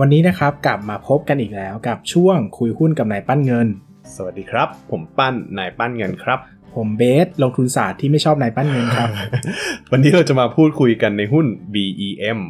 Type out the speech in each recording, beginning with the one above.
วันนี้นะครับกลับมาพบกันอีกแล้วกับช่วงคุยหุ้นกับนายปั้นเงิน สวัสดีครับ ผมปั้นนายปั้นเงินครับ ผมเบสลงทุนศาสตร์ที่ไม่ชอบนายปั้นเงินครับ วันนี้เราจะมาพูดคุยกันในหุ้น BEM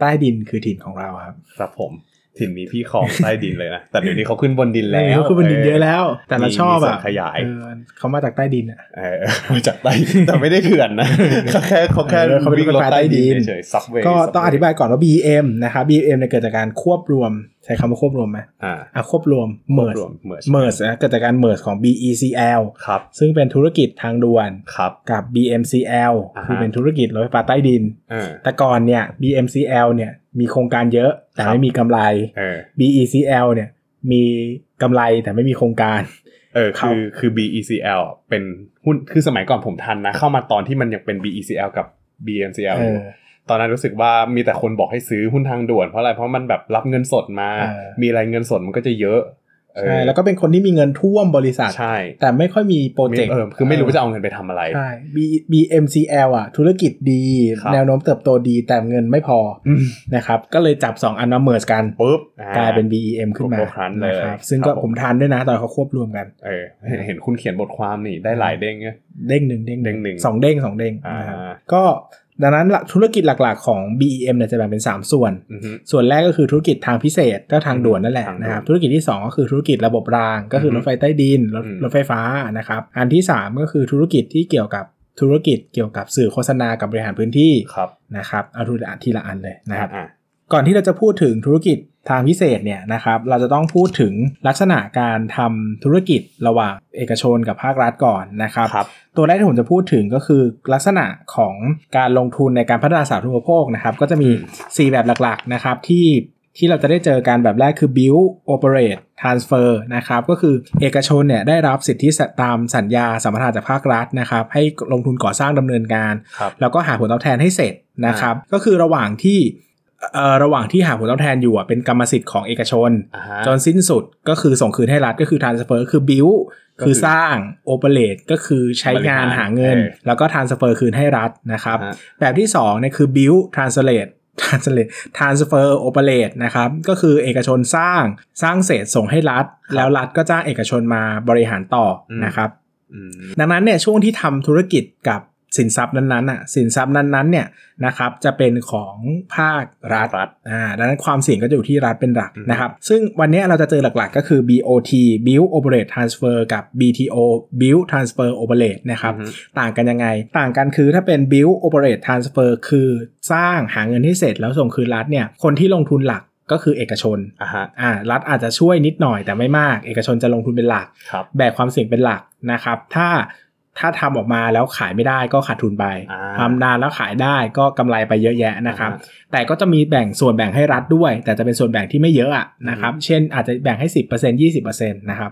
ใต้ดินคือถิ่นของเราครับ ครับผม ถิ่นนี้พี่ของใต้ดินเลยนะ แต่เดี๋ยวนี้เขาขึ้นบนดินแล้วเขาคือบนดินเยอะแล้ว แต่เราชอบมีส่วอะนขยายเออเขามาจากใต้ดินอะเออมาจากใต้ดินแต่ไม่ได้เถื่อนนะเขาแค่เขาแค่เออเขาเป็นวิ่งรถรถไฟใต้ใต้ดิดินนเฉยซับเวย์ก็ต้องอธิบายก่อนว่า BM นะครับ BM เนี่ยเกิดจากการควบรวม ใช้คำว่าควบรวมไหมอ่าอะควบรวม merge รวมเมิร์ merge นะเกิดจากการ merge ของ BECL ครับซึ่งเป็นธุรกิจทางด่วนครับกับ BMCL อ่าฮะคือเป็นธุรกิจรถไฟฟ้าใต้ดินเออแต่ก่อนเนี่ย BMCL เนี่ยมีโครงการเยอะแต่ครับไม่มีกำไรเออ BECL เนี่ยมีกำไรแต่ไม่มีโครงการเออครัคืบอคือ BECL เป็นหุ้นคือสมัยก่อนผมทันนะ เข้ามาตอนที่มันยังเป็น BECL กับ BMCL เออยู่อ ตอนนั้นรู้สึกว่ามีแต่คนบอกให้ซื้อหุ้นทางด่วนเพราะอะไรเพราะมันแบบรับเงินสดมาเออมีอะไรเงินสดมันก็จะเยอะเออใช่แล้วก็เป็นคนที่มีเงินท่วมบริษัทใช่แต่ไม่ค่อยมี project เออคือไม่รู้ว่าจะเอาเงินไปทำอะไรใช่ B BMCL อะ ธุรกิจดีครับแนวโน้มเติบโตดีแต่เงินไม่พออืมนะครับก็เลยจับ 2 อันมา merge กันปุ๊บอ่กลายเป็น BEM ขึ้นมาโคครันเลยนะครับซึ่งก็ครับผผมมทานด้วยนะ ตอนเขาควบรวมกันเออเห็นเห็นคุณเขียนบทความนี่ได้หลายเด้งไงเด้งหนึ่งเด้งเด้งหนึ่งสองเด้งสองเด้งอ่านนะครับก็ ดังนั้นละธุรกิจหลักๆของ BEM เนี่ยจะแบ่งเป็น 3 ส่วนอือฮึส่วนแรกก็คือธุรกิจทางพิเศษก็ทางด่วนนั่นแหละทางด่วนนะครับ ธุรกิจที่ 2 ก็คือธุรกิจระบบราง ก็คืออือฮึรถไฟใต้ดิน รถอืมรถไฟฟ้านะครับ อันที่ 3 ก็คือธุรกิจที่เกี่ยวกับธุรกิจเกี่ยวกับสื่อโฆษณากับบริหารพื้นที่ครับนะครับเอาทีละอันทีละอันเลยนะครับอ่าก่อนที่เราจะพูดถึงธุรกิจ ทางพิเศษเนี่ยนะครับเราจะต้องพูดถึงลักษณะการทำธุรกิจระหว่างเอกชนกับภาครัฐก่อนนะครับครับตัวแรกที่ผมจะพูดถึงก็คือลักษณะของการลงทุนในการพัฒนาสาธารณูปโภคนะครับก็จะมีอืม4แบบหลักๆนะครับที่ที่เราจะได้เจอกันแบบแรกคือ build operate transfer นะครับก็คือเอกชนเนี่ยได้รับสิทธิตามสัญญาสัมปทานจากภาครัฐนะครับให้ลงทุนก่อสร้างดำเนินการครับแล้วก็หาผลตอบแทนให้เสร็จนะครับก็คือระหว่างที่เอ่อ ระหว่างที่หาผลตอบแทนอยู่อะเป็นกรรมสิทธิ์ของเอกชนอ่าฮะจนสิ้นสุดก็คือส่งคืนให้รัฐก็คือ transfer คือ build ก็คือคือสร้าง operate ก็คือใช้งานบริหารหาเงินเออแล้วก็ transfer คืนให้รัฐนะครับฮะแบบที่2เนี่ยคือ build translate translate transfer operate นะครับก็คือเอกชนสร้างสร้างเสร็จส่งให้รัฐ แล้วรัฐก็จ้างเอกชนมาบริหารต่ออมนะครับอืมดังนั้นเนี่ยช่วงที่ทำธุรกิจกับ สินทรัพย์นั้นๆอะสินทรัพย์นั้นๆเนี่ยนะครับจะเป็นของภาครัฐรัฐอ่าดังนั้นความเสี่ยงก็จะอยู่ที่รัฐเป็นหลักอืมนะครับ ซึ่งวันนี้เราจะเจอหลักๆ ก็คือ BOT Build Operate Transfer กับ BTO Build Transfer Operate นะครับอือฮึต่างกันยังไง ต่างกันคือถ้าเป็น Build Operate Transfer คือสร้างหาเงินให้เสร็จแล้วส่งคืนรัฐเนี่ยคนที่ลงทุนหลักก็คือเอกชนอ่าฮะอ่ารัฐอาจจะช่วยนิดหน่อยแต่ไม่มาก เอกชนจะลงทุนเป็นหลักครับแบกความเสี่ยงเป็นหลักนะครับ ถ้า ถ้าทำออกมาแล้วขายไม่ได้ก็ขาดทุนไปอ่าทำนานแล้วขายได้ก็กำไรไปเยอะแยะนะครับอ่าแต่ก็จะมีแบ่งส่วนแบ่งให้รัฐด้วย แต่จะเป็นส่วนแบ่งที่ไม่เยอะอะนะครับ เช่นอาจจะแบ่งให้ 10% 20%นะครับ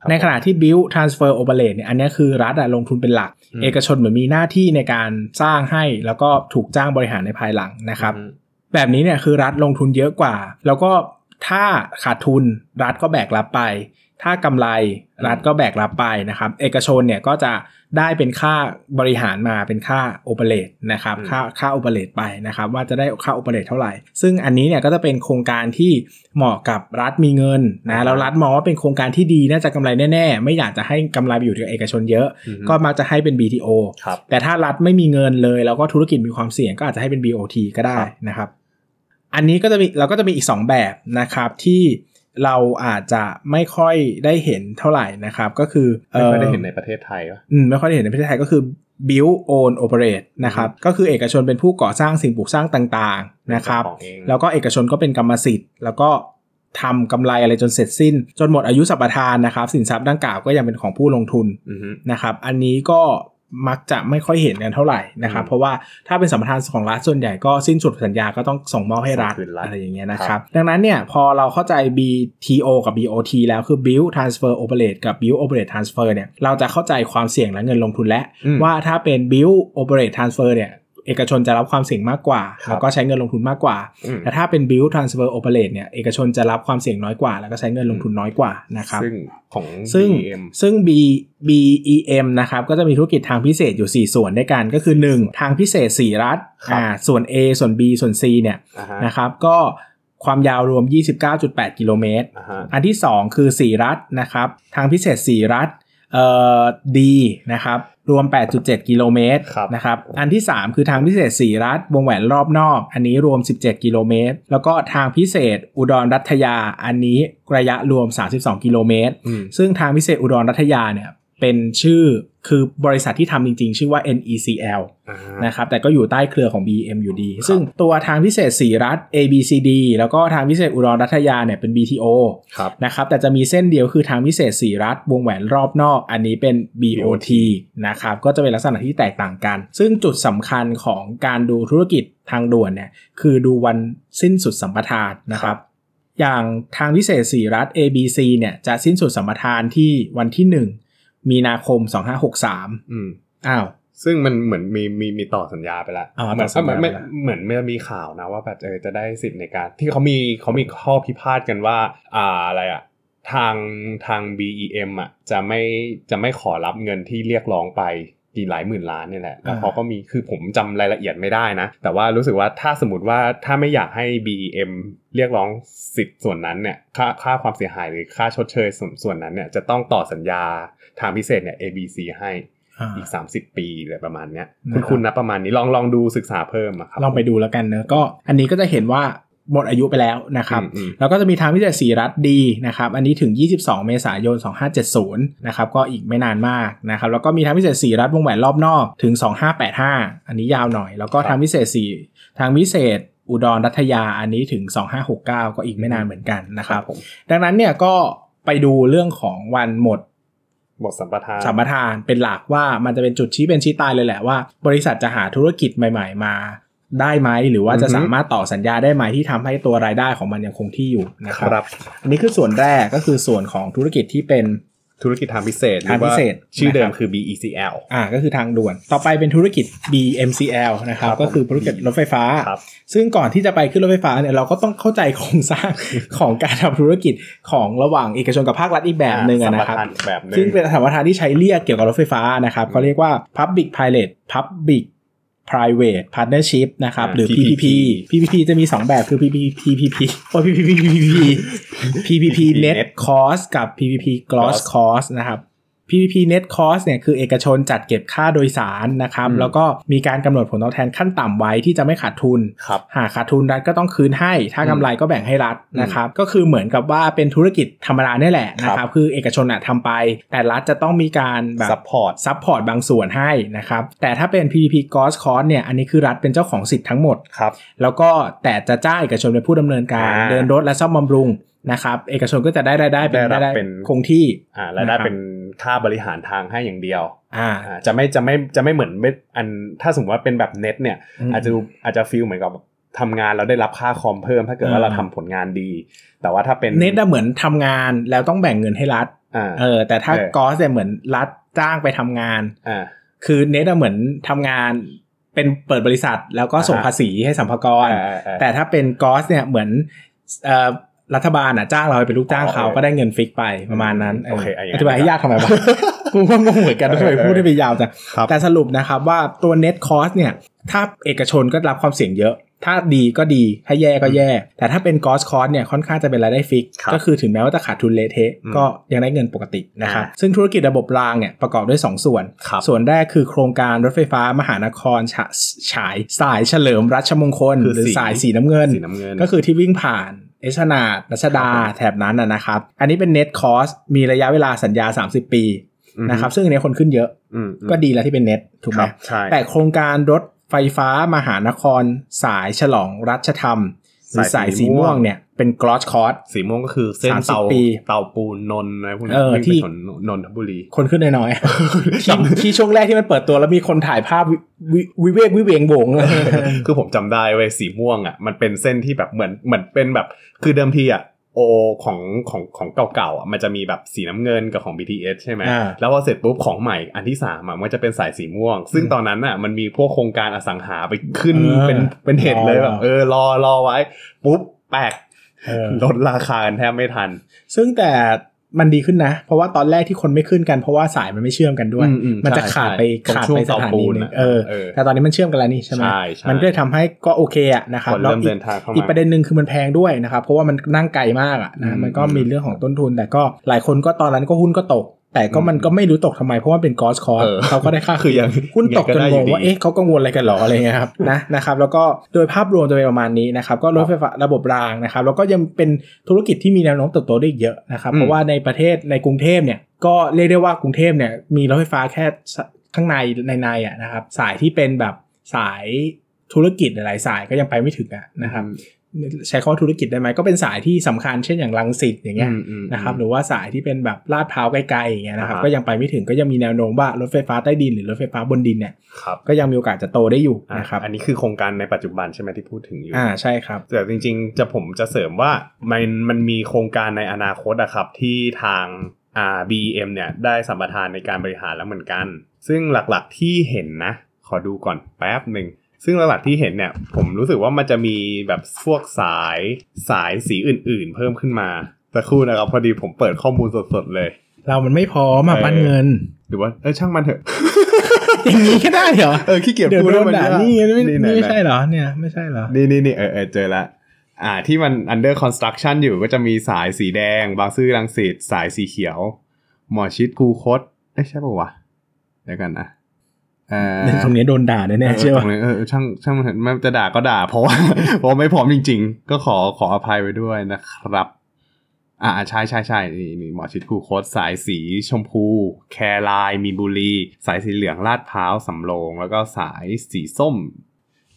ครับในขณะที่ build transfer operate เนี่ยอันเนี้ยคือรัฐอะลงทุนเป็นหลักอืมเอกชนเหมือนมีหน้าที่ในการสร้างให้แล้วก็ถูกจ้างบริหารในภายหลังนะครับอืมแบบนี้เนี่ยคือรัฐลงทุนเยอะกว่า แล้วก็ถ้าขาดทุนรัฐก็แบกรับไป ถ้ากำไรรัฐก็แบกรับไปนะครับ เอกชนเนี่ยก็จะได้เป็นค่าบริหารมาเป็นค่าโอเปเรตนะครับอืมค่าค่าโอเปเรตไปนะครับ ว่าจะได้ค่าโอเปเรตเท่าไหร่ ซึ่งอันนี้เนี่ยก็จะเป็นโครงการที่เหมาะกับรัฐมีเงินนะแล้วรัฐมองว่าเป็นโครงการที่ดีน่าจะกำไรแน่ๆ ไม่อยากจะให้กำไรไปอยู่ที่เอกชนเยอะอืมก็มักจะให้เป็น BTO ครับแต่ถ้ารัฐไม่มีเงินเลย แล้วก็ธุรกิจมีความเสี่ยงก็อาจจะให้เป็น BOT ก็ได้ครับนะครับ อันนี้ก็จะมีเราก็จะมีอีก 2 แบบนะครับที่ เราอาจจะไม่ค่อยได้เห็นเท่าไหร่นะครับ ก็คือไม่ค่อยได้เห็นในในประเทศไทยวะอืมไม่ค่อยได้เห็นในประเทศไทยก็คือ build own operate นะครับก็คือเอกชนเป็นผู้ก่อสร้างสิ่งปลูกสร้างต่างๆนะครับเป็นเจ้าของเองแล้วก็เอกชนก็เป็นกรรมสิทธิ์ แล้วก็ทำกำไรอะไรจนเสร็จสิ้น จนหมดอายุสัมปทานนะครับ สินทรัพย์ดังกล่าวก็ยังเป็นของผู้ลงทุนอือฮึนะครับ อันนี้ก็ มักจะไม่ค่อยเห็นกันเท่าไหร่นะครับอืมเพราะว่าถ้าเป็นสัมปทานของรัฐส่วนใหญ่ก็สิ้นสุดสัญญาก็ต้องส่งมอบให้รัฐส่งคืนรัฐอะไรอย่างเงี้ยนะครับ ดังนั้นเนี่ยพอเราเข้าใจ BTO กับ BOT แล้วคือ Build Transfer Operate กับ Build Operate Transfer เนี่ยเราจะเข้าใจความเสี่ยงและเงินลงทุนและอืมว่าถ้าเป็น Build Operate Transfer เนี่ย เอกชนจะรับความเสี่ยงมากกว่าครับแล้วก็ใช้เงินลงทุนมากกว่าอืมแต่ถ้าเป็น build transfer operate เนี่ยเอกชนจะรับความเสี่ยงน้อยกว่า แล้วก็ใช้เงินลงทุนน้อยกว่านะครับซึ่งของซึ่ง BM ซึ่ง B BEM นะครับก็จะมีธุรกิจทางพิเศษอยู่ 4 ส่วนด้วยกันก็คือ 1 ทางพิเศษ 4 รัฐครับอ่าส่วน A ส่วน B ส่วน C เนี่ยอ่าฮะนะครับก็ความยาวรวม 29.8 กิโลเมตรอ่าฮะอันที่ 2 คือ 4 รัฐนะครับ ทางพิเศษ 4 รัฐ เอ่อ D นะครับรวม 8.7 กิโลเมตรครับนะครับอันที่ 3 คือทางพิเศษ4รัฐวงแหวนรอบนอก อันนี้รวม 17 กิโลเมตร แล้วก็ทางพิเศษอุดรรัฐยา อันนี้ระยะรวม 32 กิโลเมตรอืมซึ่งทางพิเศษอุดรรัฐยาเนี่ยเป็นชื่อ คือบริษัทที่ทำจริงๆ ชื่อว่า NECL อ่านะครับแต่ก็อยู่ใต้เครือของ BM อยู่ดี ซึ่งตัวทางพิเศษ4รัฐ ABCD แล้วก็ทางพิเศษอุดรรัฐยาเนี่ยเป็น BTO ครับนะครับแต่จะมีเส้นเดียวคือทางพิเศษ4รัฐวงแหวนรอบนอก อันนี้เป็น BOT นะครับก็จะเป็นลักษณะที่แตกต่างกัน ซึ่งจุดสำคัญของการดูธุรกิจทางด่วนเนี่ยคือดูวันสิ้นสุดสัมปทานนะครับอย่างทางพิเศษ4รัฐ ABC เนี่ยจะสิ้นสุดสัมปทานที่วันที่ 1 มีนาคม2563อืมอ้าว ซึ่งมันเหมือนมีมีมีต่อสัญญาไปแล้วอ๋อเหมืต่อนอสัญญาเหมือนไปแล้วเหมือนไม่มีข่าวนะว่าแบบเออจะได้สิทธิ์ในการ ที่เขามีเขามีข้อพิพาทกันว่า อ่าอะไรอะทางทาง BEM อะจะไม่จะไม่ขอรับเงินที่เรียกร้องไปกี่หลายหมื่นล้านเนี่ยแหละ แล้วอ่าเขาก็มีคือผมจำรายละเอียดไม่ได้นะ แต่ว่ารู้สึกว่าถ้าสมมติว่าถ้าไม่อยากให้ BEM เรียกร้องสิทธิ์ส่วนนั้นเนี่ยค่าค่าความเสียหายหรือค่าชดเชยส่วนส่วนนั้นเนี่ยจะต้องต่อสัญญา ทางพิเศษเนี่ย ABC ให้อ่าอีก 30 ปีอะไรประมาณเนี้ยนะครับคุณคุณนะประมาณนี้ลองลองดูศึกษาเพิ่มอะครับลองไปดูแล้วกันเนอะก็อันนี้ก็จะเห็นว่าหมดอายุไปแล้วนะครับอืมอืมแล้วก็จะมีทางพิเศษสีรัฐดีนะครับ อันนี้ถึง 22 เมษายน 2570 นะครับ ก็อีกไม่นานมากนะครับ แล้วก็มีทางพิเศษสีรัฐวงแหวนรอบนอกถึง 2585 อันนี้ยาวหน่อย แล้วก็ทางพิเศษสีทางพิเศษอุดรรัฐยา อันนี้ถึง 2569 ก็อีกไม่นานเหมือนกันนะครับผมดังนั้นเนี่ยก็ไปดูเรื่องของวันหมด หมดสัมปทานสัมปทานเป็นหลักว่ามันจะเป็นจุดชี้เป็นชี้ตายเลยแหละว่า บริษัทจะหาธุรกิจใหม่ ๆ มาได้ไหมหรือว่าจะอือฮึสามารถต่อสัญญาได้ไหมที่ทำให้ตัวรายได้ของมันยังคงที่อยู่นะคครับรับอันนี้คือส่วนแรกก็คือส่วนของธุรกิจที่เป็น ธุรกิจทางพิเศษหรืทางอว่าพิเศษชื่อเดิมนะครับคือ BECL อ่าก็คือทางด่วน ต่อไปเป็นธุรกิจ BMCL นะครับครับก็คือธุรกิจรถไฟฟ้าครับซึ่งก่อนที่จะไปขึ้นรถไฟฟ้าเนี่ยเราก็ต้องเข้าใจโครงสร้างของการทำธุรกิจของระหว่างเอกชนกับภาครัฐอีกแบบหนึ่งอะนะครับสัมปทานอีกแบบหนึงซึ่งเป็นสัมปทานที่ใช้เรียกเกี่ยวกับรถไฟฟ้านะครับเขาเรียกว่า Public Private Public Private Partnership นะครับอ่าหรือ PPP PPP PPP จะมี 2 แบบคือ PPP PPP โอ้ย PPP PPP PPP Net Cost กับ PPP Gross Cost นะครับ PPP Net Cost เนี่ยคือเอกชนจัดเก็บค่าโดยสารนะครับอืมแล้วก็มีการกำหนดผลตอบแทนขั้นต่ำไว้ที่จะไม่ขาดทุนครับหากขาดทุนรัฐก็ต้องคืนให้ ถ้ากำไรก็แบ่งให้รัฐอืมนะครับ ก็คือเหมือนกับว่าเป็นธุรกิจธรรมดาเนี่ยแหละนะคครัรับบคือเอกชนอะทำไป แต่รัฐจะต้องมีการแบบ support support บางส่วนให้นะครับ แต่ถ้าเป็น PPP Gross Cost เนี่ยอันนี้คือรัฐเป็นเจ้าของสิทธิ์ทั้งหมดครับแล้วก็แต่จะจ้างเอกชนเป็นผู้ดำเนินการอ่าเดินรถและซ่อมบำรุง นะครับเอกชนก็จะได้รายได้เป็นได้รับรายได้เป็นคงที่อ่ารายได้นะครับเป็นค่าบริหารทางให้อย่างเดียวอ่าอ่าจะไม่จะไม่จะไม่เหมือนไม่อันถ้าสมมติว่าเป็นแบบเน็ตเนี่ยอืมอาจจะดูอาจจะฟีลเหมือนกับทำงานเราได้รับค่าคอมเพิ่ม ถ้าเกิดว่าอ่าเราทำผลงานดี แต่ว่าถ้าเป็นเน็ตอะเหมือนทำงานแล้วต้องแบ่งเงินให้รัฐอ่าเออ แต่ถ้าเออกอสเนี่ยเหมือนรัฐจ้างไปทำงานอ่าคือเน็ตอะเหมือนทำงานเป็นเปิดบริษัทแล้วก็ส่งอ่าฮะภาษีให้สัมภากรอ่าอ่าอ่าแต่ถ้าเป็นกอสเนี่ยเหมือนเอ่อ รัฐบาลอะจ้างเราไปเป็นลูกจ้างเขาอ๋อเออก็ได้เงินฟิกไปประมาณนั้นโอเคอะอย่างนั้นอธิบายให้ยากทำไมวะกูก็งงเหมือนกันทำไมพูดได้ไปยาวจังครับแต่สรุปนะครับว่าตัว net cost เนี่ย ถ้าเอกชนก็รับความเสี่ยงเยอะ ถ้าดีก็ดี ถ้าแย่ก็แย่ แต่ถ้าเป็น gross cost เนี่ยค่อนข้างจะเป็นรายได้ฟิกครับก็คือถึงแม้ว่าจะขาดทุนเละเทะอืมก็ยังได้เงินปกตินะครับอ่าซึ่งธุรกิจระบบรางเนี่ยประกอบด้วย 2 ส่วนครับส่วนแรกคือโครงการรถไฟฟ้ามหานครฉะฉายสายเฉลิมรัชมงคลคือหรือสีสายสีน้ำเงินสีน้ำเงิน ก็คือที่วิ่งผ่าน เอชนาดรัชดาครับผมแถบนั้นนะนะครับ อันนี้เป็น net cost มีระยะเวลาสัญญา 30 ปีอืมนะครับ ซึ่งอันนี้คนขึ้นเยอะอืมอืมก็ดีแล้วที่เป็น net ถูกไหคมรับใช่แต่โครงการรถไฟฟ้ามหานครสายฉลองรัชธรรม หรือสาสายยสีสีม่ม่ววงงเนี่ย เป็น gross cost สีม่วงก็คือเส้น30เตาปีเตาปูนนนท์อะไรพวกนี้เออวิ่งที่ไปถนนนนทบุรี คนขึ้นน้อยๆที่ที่ช่วงแรกที่มันเปิดตัวแล้วมีคนถ่ายภาพวิวิวิเวกวิเวงโบงเลยคือผมจำได้เว้ยสีม่วงอะมันเป็นเส้นที่แบบเหมือนเหมือนเป็นแบบ คือเดิมทีอะโอของของของเก่าๆอะมันจะมีแบบสีน้ำเงินกับของ BTS ใช่ไหมอ่าแล้วพอเสร็จปุ๊บของใหม่อันที่สามอะมันจะเป็นสายสีม่วง ซึ่งอืมตอนนั้นอะมันมีพวกโครงการอสังหาไปขึ้นเออเป็นเป็นเหตุเลยรอแบบเออรอรอไว้ปุ๊บแปลกเออ ลดราคากันแทบไม่ทัน ซึ่งแต่มันดีขึ้นนะ เพราะว่าตอนแรกที่คนไม่ขึ้นกันเพราะว่าสายมันไม่เชื่อมกันด้วยอืมอืมมันจะใช่ขาดไปใช่ขาดตรงช่วไปงสถานีเตาปูนหนึงอะเออเออแต่ตอนนี้มันเชื่อมกันแล้วนี่ใช่ไหมใช่ใช่มันก็เลยทำให้ก็โอเคอะนะครับคนเริ่มอีกเดินทางเข้ามาอีกประเด็นหนึ่งคือมันแพงด้วยนะครับเพราะว่ามันนั่งไกลมากอะอืนะมมันก็มีเรื่องของต้นทุนแต่ก็หลายคนก็ตอนนั้นก็หุ้นก็ตก แต่ก็มันก็ไม่รู้ตกทำไมเพราะว่าเป็น gross cost เออเขาก็ได้ค่าคือยังหุ้นตกจนยังไงก็ได้งอยู่งดีว่าเอ๊ะเขากังวลอะไรกันหรออะไรเงี้ยครับนะนะครับแล้วก็โดยภาพรวมจะเป็นประมาณนี้นะครับก็รถไฟฟ้าระบบรางนะครับแล้วก็ยังเป็นธุรกิจที่มีแนวโน้มเติบโตได้อีกเยอะนะครับอืมเพราะว่าในประเทศในกรุงเทพเนี่ยก็เรียกได้ว่ากรุงเทพเนี่ยมีรถไฟฟ้าแค่ข้างในในในอะนะครับสายที่เป็นแบบสายธุรกิจหลายๆสายก็ยังไปไม่ถึงอะนะครับ ใช้คำว่าธุรกิจได้ไหมก็เป็นสายที่สำคัญเช่นอย่างลังสิตอย่างเงี้ยอืมอืมนะครับหรือว่าสายที่เป็นแบบลาดพร้าวไกลๆอย่างเงี้ยนะครับอ่าฮะก็ยังไปไม่ถึงก็ยังมีแนวโน้มว่ารถไฟฟ้าใต้ดินหรือรถไฟฟ้าบนดินเนี่ยครับก็ยังมีโอกาสจะโตได้อยู่อะนะครับอันนี้คือโครงการในปัจจุบันใช่ไหมที่พูดถึงอยู่อ่าใช่ครับแต่จริง ๆ จะผมจะเสริมว่ามันมันมีโครงการในอนาคตอะครับที่ทางอ่า BEM เนี่ยได้สัมปทานในการบริหารแล้วเหมือนกัน ซึ่งหลักๆที่เห็นนะ ขอดูก่อนแป๊บหนึ่ง ซึ่งหลักๆที่เห็นเนี่ยผมรู้สึกว่ามันจะมีแบบพวกสายสายสีอื่นๆ เพิ่มขึ้นมาสักครู่นะครับพอดีผมเปิดข้อมูลสดๆเลย เรามันไม่พร้อมอะเออปั้นเงิน หรือว่าเออช่างมันเถอะอย่างนี้ก็ได้เหรอเออขี้เกียจเดี๋ยวพูดโดให้นมันด่ายากนี่ไม่ไหนี่ไม่ๆใช่เหรอเนี่ยไม่ใช่เหรอนี่นี่นี่เออเออเจอละอ่าที่มัน under construction อยู่ก็จะมีสายสีแดง บางซื่อรังสิตสายสีเขียว หมอชิดคูคตเอ้ยใช่ป่าวะเดี๋ยวกันนะ เออตรงนี้โดนด่าแน่ๆเชื่อตป่ะรงนี้เออช่างช่างมันเถอะไม่จะด่าก็ด่า เพราะว่าเพราะว่าไม่พร้อมจริง ๆ ก็ขอขออภัยไว้ด้วยนะครับ อ่าใช่ใช่ใช่นี่นี่หมอชิดคูคตสายสีชมพู แครายมีนบุรี สายสีเหลืองลาดพร้าวสำโรงแล้วก็สายสีส้ม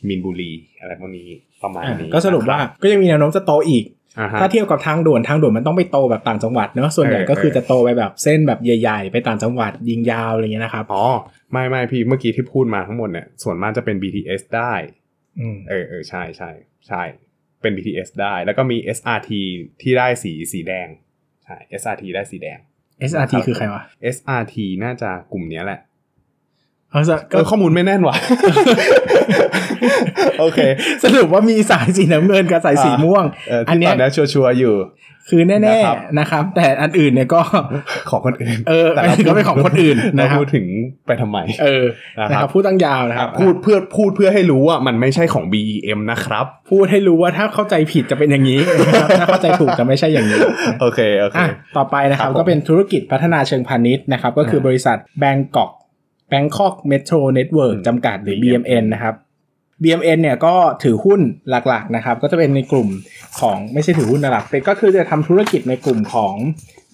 มีนบุรีอะไรพวกนี้ประมาณอะนี้ก็สรุปว่าก็ยังมีแนวโน้มจะโตอีกอ่าฮะ ถ้าเทียบกับทางด่วนทางด่วนมันต้องไปโตแบบต่างจังหวัดเนอะส่วนใหญ่เออก็คือเออจะโตไปแบบเส้นแบบใหญ่ ๆ ไปต่างจังหวัดยิงยาวอะไรเงี้ยนะครับอ๋อไม่ไม่พี่เมื่อกี้ที่พูดมาทั้งหมดเนี่ยส่วนมากจะเป็น BTS ได้อืมเออเออใช่ใช่ใช่เป็น BTS ได้ แล้วก็มี SRT ที่ได้สีสีแดงใช่ SRT ได้สีแดง SRT คือใครวะ SRT น่าจะกลุ่มเนี้ยแหละ เอาซะเออข้อมูลไม่แน่นว่ะโอเค สรุปว่ามีสายสีน้ำเงินกับสายสีม่วงเอออันที่เนี้ตยอนนี้ชัวร์ๆอยู่ คือแน่นะครับๆนะครับ แต่อันอื่นเนี่ยก็ของคนอื่น เออแต่เราก็เป็นของคนอื่นเรานะครับพูดถึงไปทำไม เออนะนะคครัรับบพูดตั้งยาวนะครับ พูดเพื่อพูดเพื่อให้รู้ว่ามันไม่ใช่ของ BEM นะครับ พูดให้รู้ว่าถ้าเข้าใจผิดจะเป็นอย่างนี้นะครับถ้าเข้าใจถูกจะไม่ใช่อย่างนี้ โอเคโอเคอะต่อไปนะครับครับผมก็เป็นธุรกิจพัฒนาเชิงพาณิชย์นะครับ ก็คืออ่าบริษัท Bangkok Bangkok Metro Network อืมจำกัดหรือ BMN BMN นะครับ BMN เนี่ยก็ถือหุ้นหลักๆนะครับ ก็จะเป็นในกลุ่มของไม่ใช่ถือหุ้นหลักเป็นก็คือจะทำธุรกิจในกลุ่มของ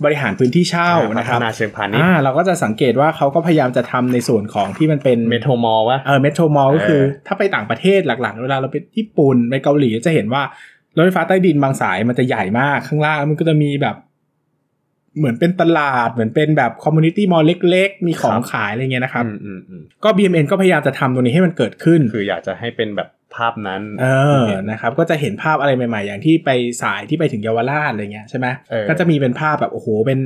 บริหารพื้นที่เช่าพันะคฒรับนาเชิงพาณิชย์อ่าเราก็จะสังเกตว่าเขาก็พยายามจะทำในส่วนของที่มันเป็น Metro Mall วะเออ Metro Mall ก็คือเออถ้าไปต่างประเทศหลักๆ เวลาเราไปญี่ปุ่นไปเกาหลีจะเห็นว่ารถไฟฟ้าใต้ดินบางสายมันจะใหญ่มากข้างล่างมันก็จะมีแบบ เหมือนเป็นตลาดเหมือนเป็นแบบ community mall เล็ก ๆ มีของขายอะไรเงี้ยนะครับอืมอืมอืมก็ BMN ก็พยายามจะทำตรงนี้ให้มันเกิดขึ้น คืออยากจะให้เป็นแบบภาพนั้น เออนะครับ ก็จะเห็นภาพอะไรใหม่ ๆ อย่างที่ไปสายที่ไปถึงเยาวราชอะไรเงี้ยใช่ไหมเออก็จะมีเป็นภาพแบบโอ้โหเป็น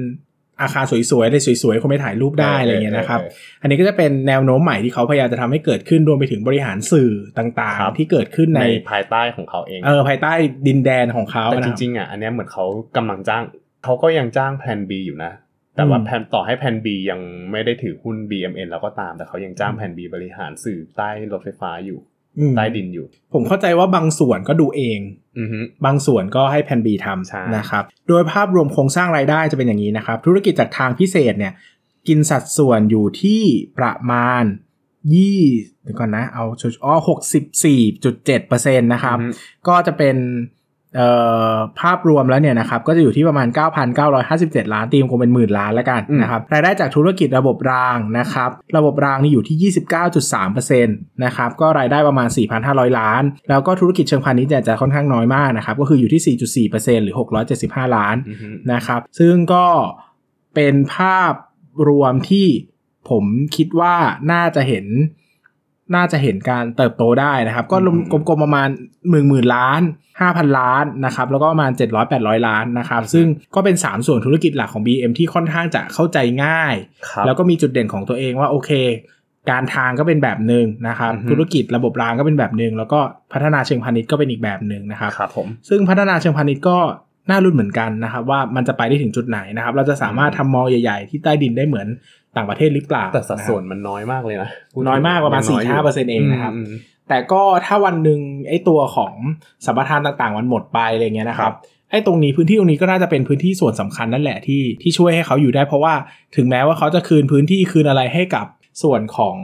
อาคารสวยๆเลยสวยๆ คนไปถ่ายรูปได้อะไรเงี้ยนะครับ อันนี้ก็จะเป็นแนวโน้มใหม่ที่เขาพยายามจะทำให้เกิดขึ้นรวมไปถึงบริหารสื่อต่างครับๆที่เกิดขึ้นในในภายใต้ของเขาเอง เออภายใต้ดินแดนของเขาแต่จนะคบริงๆอะอันเนี้ยเหมือนเขากำลังจ้าง เขาก็ยังจ้างแพน B อยู่นะ แต่ว่าอืมแพนต่อให้แพน B ยังไม่ได้ถือหุ้น BMN แล้วก็ตาม แต่เขายังจ้างแพน B บริหารสื่อใต้รถไฟฟ้าอยู่อืมใต้ดินอยู่ ผมเข้าใจว่าบางส่วนก็ดูเองอือฮึบางส่วนก็ให้แพนบีใช่ทำนะครับ โดยภาพรวมโครงสร้างรายได้จะเป็นอย่างนี้นะครับ ธุรกิจจากทางพิเศษเนี่ย กินสัดส่วนอยู่ที่ประมาณยี่เดี๋ยวก่อนนะ เอาชัวร์อ๋อหกสิบสี่จุดเจ็ดเปอร์เซ็นต์นะครับอือฮึก็จะเป็นเอ่อ ภาพรวมแล้วเนี่ยนะครับก็จะอยู่ที่ประมาณ 9,957 ล้านตีมคงเป็นหมื่นล้านแล้วกันอืมนะครับรายได้จากธุรกิจระบบรางนะครับระบบรางนี่อยู่ที่ 29.3%นะครับก็รายได้ประมาณ 4,500 ล้าน แล้วก็ธุรกิจเชิงพาณิชย์เนี่ยจะค่อนข้างน้อยมากนะครับก็คืออยู่ที่ 4.4%หรือ 675 ล้านอือฮึนะครับซึ่งก็เป็นภาพรวมที่ผมคิดว่าน่าจะเห็น น่าจะเห็นการเติบโตได้นะครับ ก็รวมกลมๆประมาณหมื่นหมื่นล้านห้าพันล้านนะครับ แล้วก็ประมาณ 700 800 ล้านนะครับ ซึ่งก็เป็น 3 ส่วนธุรกิจหลักของ BM ที่ค่อนข้างจะเข้าใจง่ายครับแล้วก็มีจุดเด่นของตัวเองว่าโอเค การทางก็เป็นแบบหนึ่งนะครับอือฮึธุรกิจระบบรางก็เป็นแบบหนึ่งแล้วก็พัฒนาเชิงพาณิชย์ก็เป็นอีกแบบหนึ่งนะครับครับผมซึ่งพัฒนาเชิงพาณิชย์ก็น่ารุ้นเหมือนกันนะครับว่ามันจะไปได้ถึงจุดไหนนะครับ เราจะสามารถทำมอลล์ใหญ่ ๆ ที่ใต้ดินได้เหมือน ต่างประเทศหรือเปล่าแต่สัดส่วนนะครับมันน้อยมากเลยนะพูดน้อยมากประมาณยังน้ยยู่4-5%เองนะครับมแต่ก็ถ้าวันหนึ่งไอ้ตัวของสัมปทานต่างๆ มันหมดไปอะไรเงี้ยนะครับไอ้ตรงนี้พื้นที่ตรงนี้ก็น่าจะเป็นพื้นที่ส่วนสำคัญนั่นแหละที่ที่ช่วยให้เขาอยู่ได้เพราะว่าถึงแม้ว่าเขาจะคืนพื้นที่คืนอะไรให้กับส่วนของ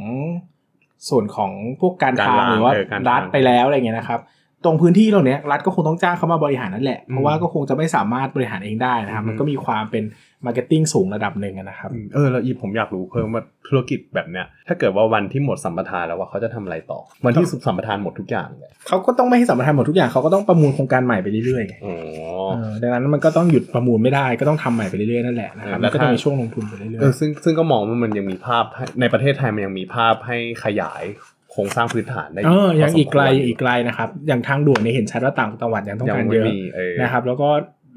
ส่วนของพวกการทางหรือว่ารัฐไปแล้วอะไรเงี้ยนะครับ ตรงพื้นที่เหล่านี้รัฐก็คงต้องจ้างเขามาบริหารนั่นแหละ เพราะว่าก็คงจะไม่สามารถบริหารเองได้นะครับ มันก็มีความเป็น marketing สูงระดับหนึ่งอะนะครับอืมเออ แล้วอีผมอยากรู้เพิ่มว่าธุรกิจแบบเนี้ย ถ้าเกิดว่าวันที่หมดสัมปทานแล้วว่าเขาจะทำอะไรต่อ วันที่สัมปทานหมดทุกอย่างเลยเขาก็ต้องไม่ให้สัมปทานหมดทุกอย่างเขาก็ต้องประมูลโครงการใหม่ไปเรื่อยๆไงอ๋อเออดังนั้นมันก็ต้องหยุดประมูลไม่ได้ก็ต้องทำใหม่ไปเรื่อยๆนั่นแหละนะครับเออแล้แล้ววก็ถ้าจะมีช่วงลงทุนไปเรื่อยเออซึ่งซึ่งก็มองว่ามันยังมีภาพให้ในประเทศไทยมันยังมีภาพให้ขยาย โครงสร้างพื้นฐานได้ๆเออยังพสมอีกไกลควรอีกไกลนะครับ อย่างทางด่วนเนี่ยเห็นชัดว่าต่างจังหวัดยังต้องยังการไม่เยอะมีเออนะครับ แล้วก็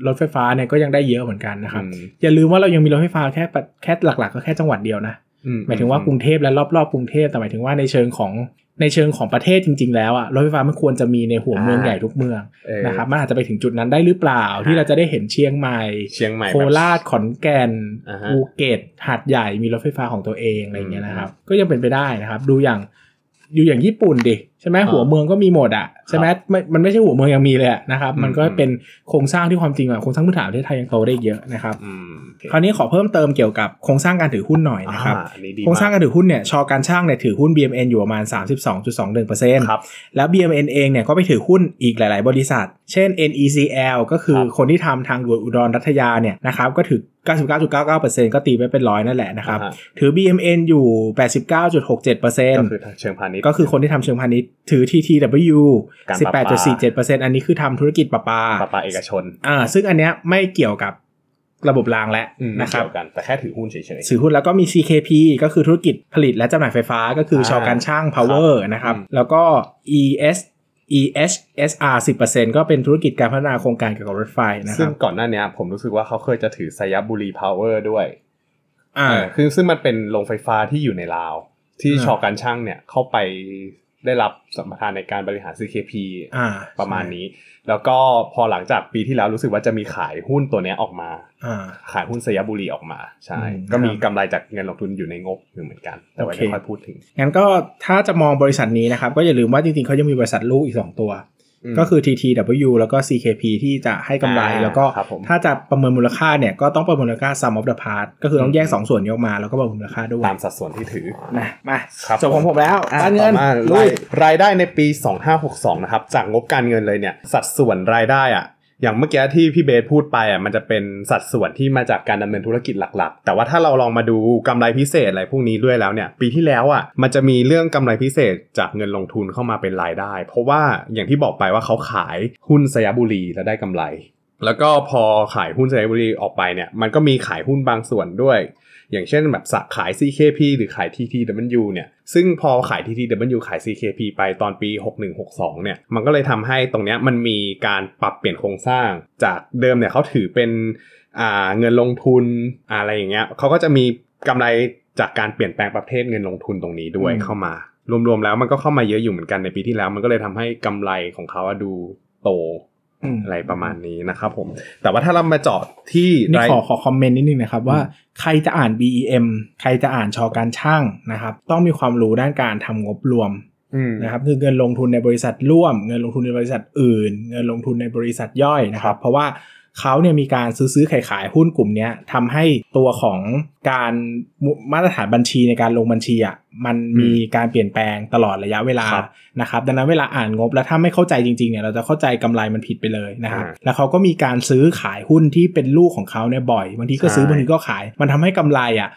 รถไฟฟ้าเนี่ยก็ยังได้เยอะเหมือนกันนะครับอืมอย่าลืมว่าเรายังมีรถไฟฟ้าแค่ปะแค่หลัก ๆ ก็แค่จังหวัดเดียวนะอืหมายถึงว่ากรุงเทพและรอบๆกรุงเทพแต่หมายถึงว่าในเชิงของในเชิงของประเทศจริง ๆ แล้วอะรถไฟฟ้ามันควรจะมีในหัวเมืองใหญ่ทุกเมืองเออนะครับมันอาจจะไปถึงจุดนั้นได้หรือเปล่า ที่เราจะได้เห็นเชียงใหม่เชียงใหม่โคราชขอนแก่นอ่าฮะภูเก็ตหาดใหญ่มีรถไฟฟ้าของตัวเองอะไรอย่างเงี้ยนะครับ ก็ยังเป็นไปได้นะครับ ดูอย่าง อยู่อย่างญี่ปุ่นดิ ใช่ไหมอ่าหัวเมืองก็มีหมดอะใช่ไหมไม่มันไม่ใช่หัวเมืองยังมีเลยอะนะครับอืมมันก็เป็นโครงสร้างที่ความจริงอะโครงสร้างพื้นฐานประเทศไทยยังโตได้อีกเยอะนะครับอืมโอเคคราวนี้ขอเพิ่มเติมเกี่ยวกับโครงสร้างการถือหุ้นหน่อยนะครับอ่าอันนี้ดีโครงสร้างมากการถือหุ้นเนี่ยชอการช่างเนี่ยถือหุ้น BMN อยู่ประมาณ 32.21%ครับแล้ว BMN เองเนี่ยก็ไปถือหุ้นอีกหลาย ๆ บริษัท เช่น NECL ก็คือครับคนที่ทำทางด่วนอุดรรัตยาเนี่ยนะครับก็ถือ99.99%ก็ตีไปเป็นร้อยนั่นแหละนะครับอ่าฮะถือ BMN อยู่ 89.67%ก็คือทางเชิงพาณิชย์ก็คือคนที่ทำเชิงพาณิชย์ถือ TTW การประปา18.47%อันนี้คือทำธุรกิจประปาปาปาเอกชนอ่าซึ่งอันเนี้ยไม่เกี่ยวกับระบบรางแล้วอืมนะครับเกี่ยวกันแต่แค่ถือหุ้นเฉยถือหุ้นแล้วก็มี CKP ก็คือธุรกิจผลิตและจำหน่ายไฟฟ้าก็คือชอการช่าง power นะครับอืมแล้วก็ ES EHSR 10%ก็เป็นธุรกิจการพัฒนาโครงการเกี่ยวกับรถไฟนะๆคซึ่งก่อนหน้าเนี้ยผมรู้สึกว่าเขาเคยจะถือไซยะบุรี Power ด้วยอ่าเออคือซึ่งมันเป็นโรงไฟฟ้าที่อยู่ในลาว ที่อ่าช.การช่างเนี่ยเข้าไป ได้รับสัมปทานในการบริหาร CKP อ่าประมาณนี้ แล้วก็พอหลังจากปีที่แล้วรู้สึกว่าจะมีขายหุ้นตัวเนี้ยออกมาอ่าขายหุ้นสยบุรีออกมาใช่อืมก็มีครับกำไรจากเงินลงทุนอยู่ในงบอยู่เหมือนกัน แต่ว่าโอเคไม่ค่อยพูดถึงงั้นก็ถ้าจะมองบริษัทนี้นะครับ ก็อย่าลืมว่าจริงๆเขายังมีบริษัทลูกอีก 2 ตัวม ก็คือ TTW แล้วก็ CKP ที่จะให้กำไรอ่าแล้วก็ครับผมถ้าจะประเมินมูลค่าเนี่ยก็ต้องประเมินมูลค่า sum of the part ก็คือต้องแยก 2 ส่วนนี้ออกมา แล้วก็ประเมินมูลค่าด้วย ตามสัดส่วนที่ถือนะมาครับจบของผมแล้วอะการเงินต่อมาลุรายยรายได้ในปี 2562 นะครับ จากงบการเงินเลยเนี่ยสัดส่วนรายได้อะ อย่างเมื่อกี้ที่พี่เบสพูดไปอะมันจะเป็นสัดส่วนที่มาจากการดำเนินธุรกิจหลักๆ แต่ว่าถ้าเราลองมาดูกำไรพิเศษอะไรพวกนี้ด้วยแล้วเนี่ย ปีที่แล้วอะมันจะมีเรื่องกำไรพิเศษจากเงินลงทุนเข้ามาเป็นรายได้ เพราะว่าอย่างที่บอกไปว่าเขาขายหุ้นสยบุรีแล้วได้กำไร แล้วก็พอขายหุ้นสยบุรีออกไปเนี่ย มันก็มีขายหุ้นบางส่วนด้วย อย่างเช่นแบบสักขาย CKP หรือขาย TTW เนี่ยซึ่งพอขาย TTW ขาย CKP ไปตอนปี 6162 เนี่ย มันก็เลยทำให้ตรงเนี้ยมันมีการปรับเปลี่ยนโครงสร้าง จากเดิมเนี่ยเขาถือเป็นอ่าเงินลงทุนอะไรอย่างเงี้ยเขาก็จะมีกำไรจากการเปลี่ยนแปลงประเภทเงินลงทุนตรงนี้ด้วยอืมเข้ามา รวมๆแล้วมันก็เข้ามาเยอะอยู่เหมือนกันในปีที่แล้ว มันก็เลยทำให้กำไรของเขาอะดูโต อืมอะไรประมาณนี้นะครับผม แต่ว่าถ้าเรามาเจาะที่นี่รายขอขอคอมเมนต์นิดนึงนะครับว่าใครจะอ่าน BEM ใครจะอ่านชอการช่างนะครับ ต้องมีความรู้ด้านการทำงบรวมอืมนะครับคือเงินลงทุนในบริษัทร่วม เงินลงทุนในบริษัทอื่น เงินลงทุนในบริษัทย่อยนะครับ เพราะว่า เขาเนี่ยมีการซื้อซื้อขายขายหุ้นกลุ่มเนี้ยทำให้ตัวของการมาตรฐานบัญชีในการลงบัญชีอะมันมีการเปลี่ยนแปลงตลอดระยะเวลาครับนะครับดังนั้นเวลาอ่านงบแล้วถ้าไม่เข้าใจจริงๆเนี่ยเราจะเข้าใจกำไรมันผิดไปเลยนะครับอ่าแล้วเขาก็มีการซื้อขายหุ้นที่เป็นลูกของเขาเนี่ยบ่อยบางทีก็ซื้อใช่บางทีก็ขาย มันทำให้กำไรอะ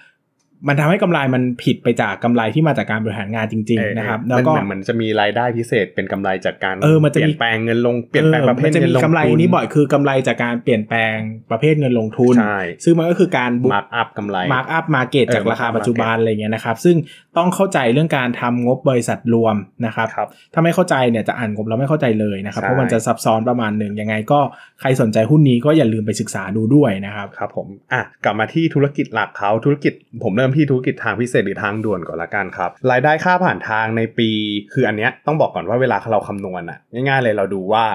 มันทำให้กำไรมันผิดไปจากกำไรที่มาจากการบริหารงานจริงเออๆนะครับมัแล้วก็เหมือนเหมือนจะมีรายได้พิเศษเป็นกำไรจากการเออมันจะมีเปลี่ยนแปลงเงินลงเปลี่ยนแปลงประเภทเงินลงทุน มันจะมีกำไรนี้บ่อยคือกำไรจากการเปลี่ยนแปลงประเภทเงินลงทุนใช่ซึ่งมันก็คือการ book mark up กำไร mark up market เออจากราคา mark up ปัจจุบันอะไรเงี้ยนะครับ ซึ่งต้องเข้าใจเรื่องการทำงบบริษัทรวมนะครับครับถ้าไม่เข้าใจเนี่ยจะอ่านงบแล้วไม่เข้าใจเลยนะครับใช่เพราะมันจะซับซ้อนประมาณหนึ่งยังไงก็ใครสนใจหุ้นนี้ก็อย่าลืมไปศึกษาดูด้วยนะครับครับผมอะกลับมาที่ธุรกิจหลักเขาธุรกิจ ผมเริ่มที่ธุรกิจทางพิเศษหรือทางด่วนก่อนละกันครับรายได้ค่าผ่านทางในปี คืออันเนี้ยต้องบอกก่อนว่าเวลาเราคำนวณอะง่ายๆเลยเราดูว่า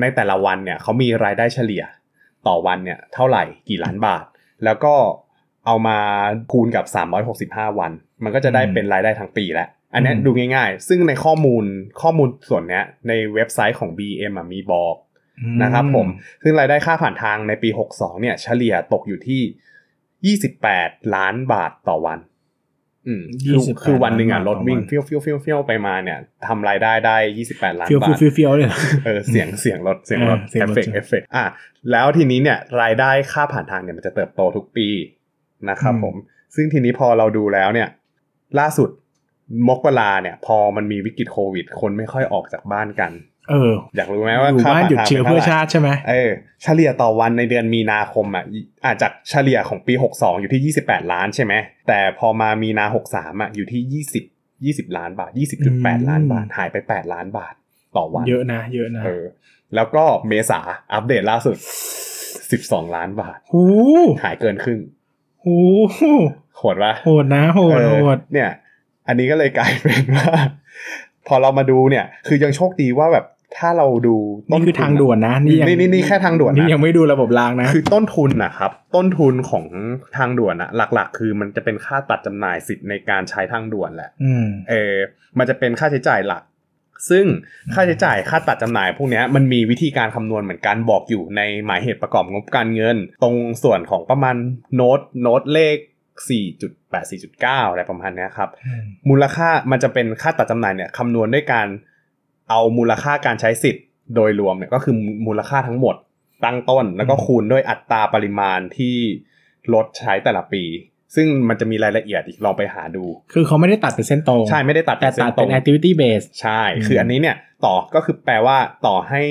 ในแต่ละวันเนี่ยเขามีรายได้เฉลี่ยต่อวันเนี่ยเท่าไหร่กี่ล้านบาท แล้วก็เอามาคูณกับ 365 วัน มันก็จะได้อืมเป็นรายได้ทั้งปีแล้วอันเนี้ยอืมดูง่ายๆ ซึ่งในข้อมูลข้อมูลส่วนเนี้ยในเว็บไซต์ของ BM อะมีบอกนะครับผม ซึ่งรายได้ค่าผ่านทางในปี 62 เนี่ย เฉลี่ยตกอยู่ที่ 28 ล้านบาทต่อวัน อืมคือ28ล้านบาทต่อวัน คือวันหนึ่งอะรถวิ่งเฟี้ยวเฟี้ยวเฟี้ยวเฟี้ยวไปมาเนี่ยทำรายได้ได้ 28 ล้านเฟี้ยวบาทเฟี้ยวเฟี้ยวเลยเหรอเออเสียงเสียงรถเสียงรถเออเสียงรฟถเฟกต์เอฟเฟกต์อะแล้วทีนี้เนี่ยรายได้ค่าผ่านทางเนี่ยมันจะเติบโตทุกปีนะครับอืมผม ซึ่งทีนี้พอเราดูแล้วเนี่ย ล่าสุดมกราเนี่ย พอมันมีวิกฤตโควิด คนไม่ค่อยออกจากบ้านกัน เออ อยากรู้ไหมว่าอยู่ค่าบ้านผ่านหยุดทางเชื้อป็นเพื่อท่ไหร่ชาติใช่ไหมเออเฉลี่ยต่อวันในเดือนมีนาคมอะอาจจากเฉลี่ยของปี 62 อยู่ที่ 28 ล้านใช่ไหมแต่พอมามีนา 63อะอยู่ที่ 20 20 ล้านบาท 20.8 ล้านบาท หายไป 8 ล้านบาทต่อวัน เยอะนะ เยอะนะเออแล้วก็เมษาอัปเดตล่าสุด 12 ล้านบาทหูหายเกินครึ่งหู โหดปะโหดนะโหดเออโหดเนี่ย อันนี้ก็เลยกลายเป็นว่า พอเรามาดูเนี่ย คือยังโชคดีว่าแบบถ้าเราดูต้นี่นคือทุทางด่วนนะนี่ยังนี่นี่นี่แค่ทางด่วนนะนี่ยังไม่ดูระบบรางนะ คือต้นทุนนะครับ ต้นทุนของทางด่วนอะหลัก ๆ คือมันจะเป็นค่าตัดจำหน่ายสิทธิ์ในการใช้ทางด่วนแหละอืมเออ มันจะเป็นค่าใช้จ่ายหลัก ซึ่งค่าใช้จ่ายค่าตัดจำหน่ายพวกเนี้ยมันมีวิธีการคำนวณเหมือนกันบอกอยู่ในหมายเหตุประกอบงบการเงิน ตรงส่วนของประมาณโน้ตโน้ตเลข 4.8 4.9 อะไรประมาณเนี้ยครับ มูลค่ามันจะเป็นค่าตัดจำหน่ายเนี่ยคำนวณด้วยการเอามูลค่าการใช้สิทธิ์โดยรวมเนี่ยก็คือมูลค่าทั้งหมดตั้งต้น แล้วก็อืมคูณด้วยอัตราปริมาณที่ลดใช้แต่ละปี ซึ่งมันจะมีรายละเอียดอีกลองไปหาดู คือเขาไม่ได้ตัดเป็นเส้นตรง ใช่ไม่ได้ตัดแต่ส้ตัดตเป็รนง activity base ใช่อืมคืออันนี้เนี่ยต่อก็คือแปลว่าต่อให้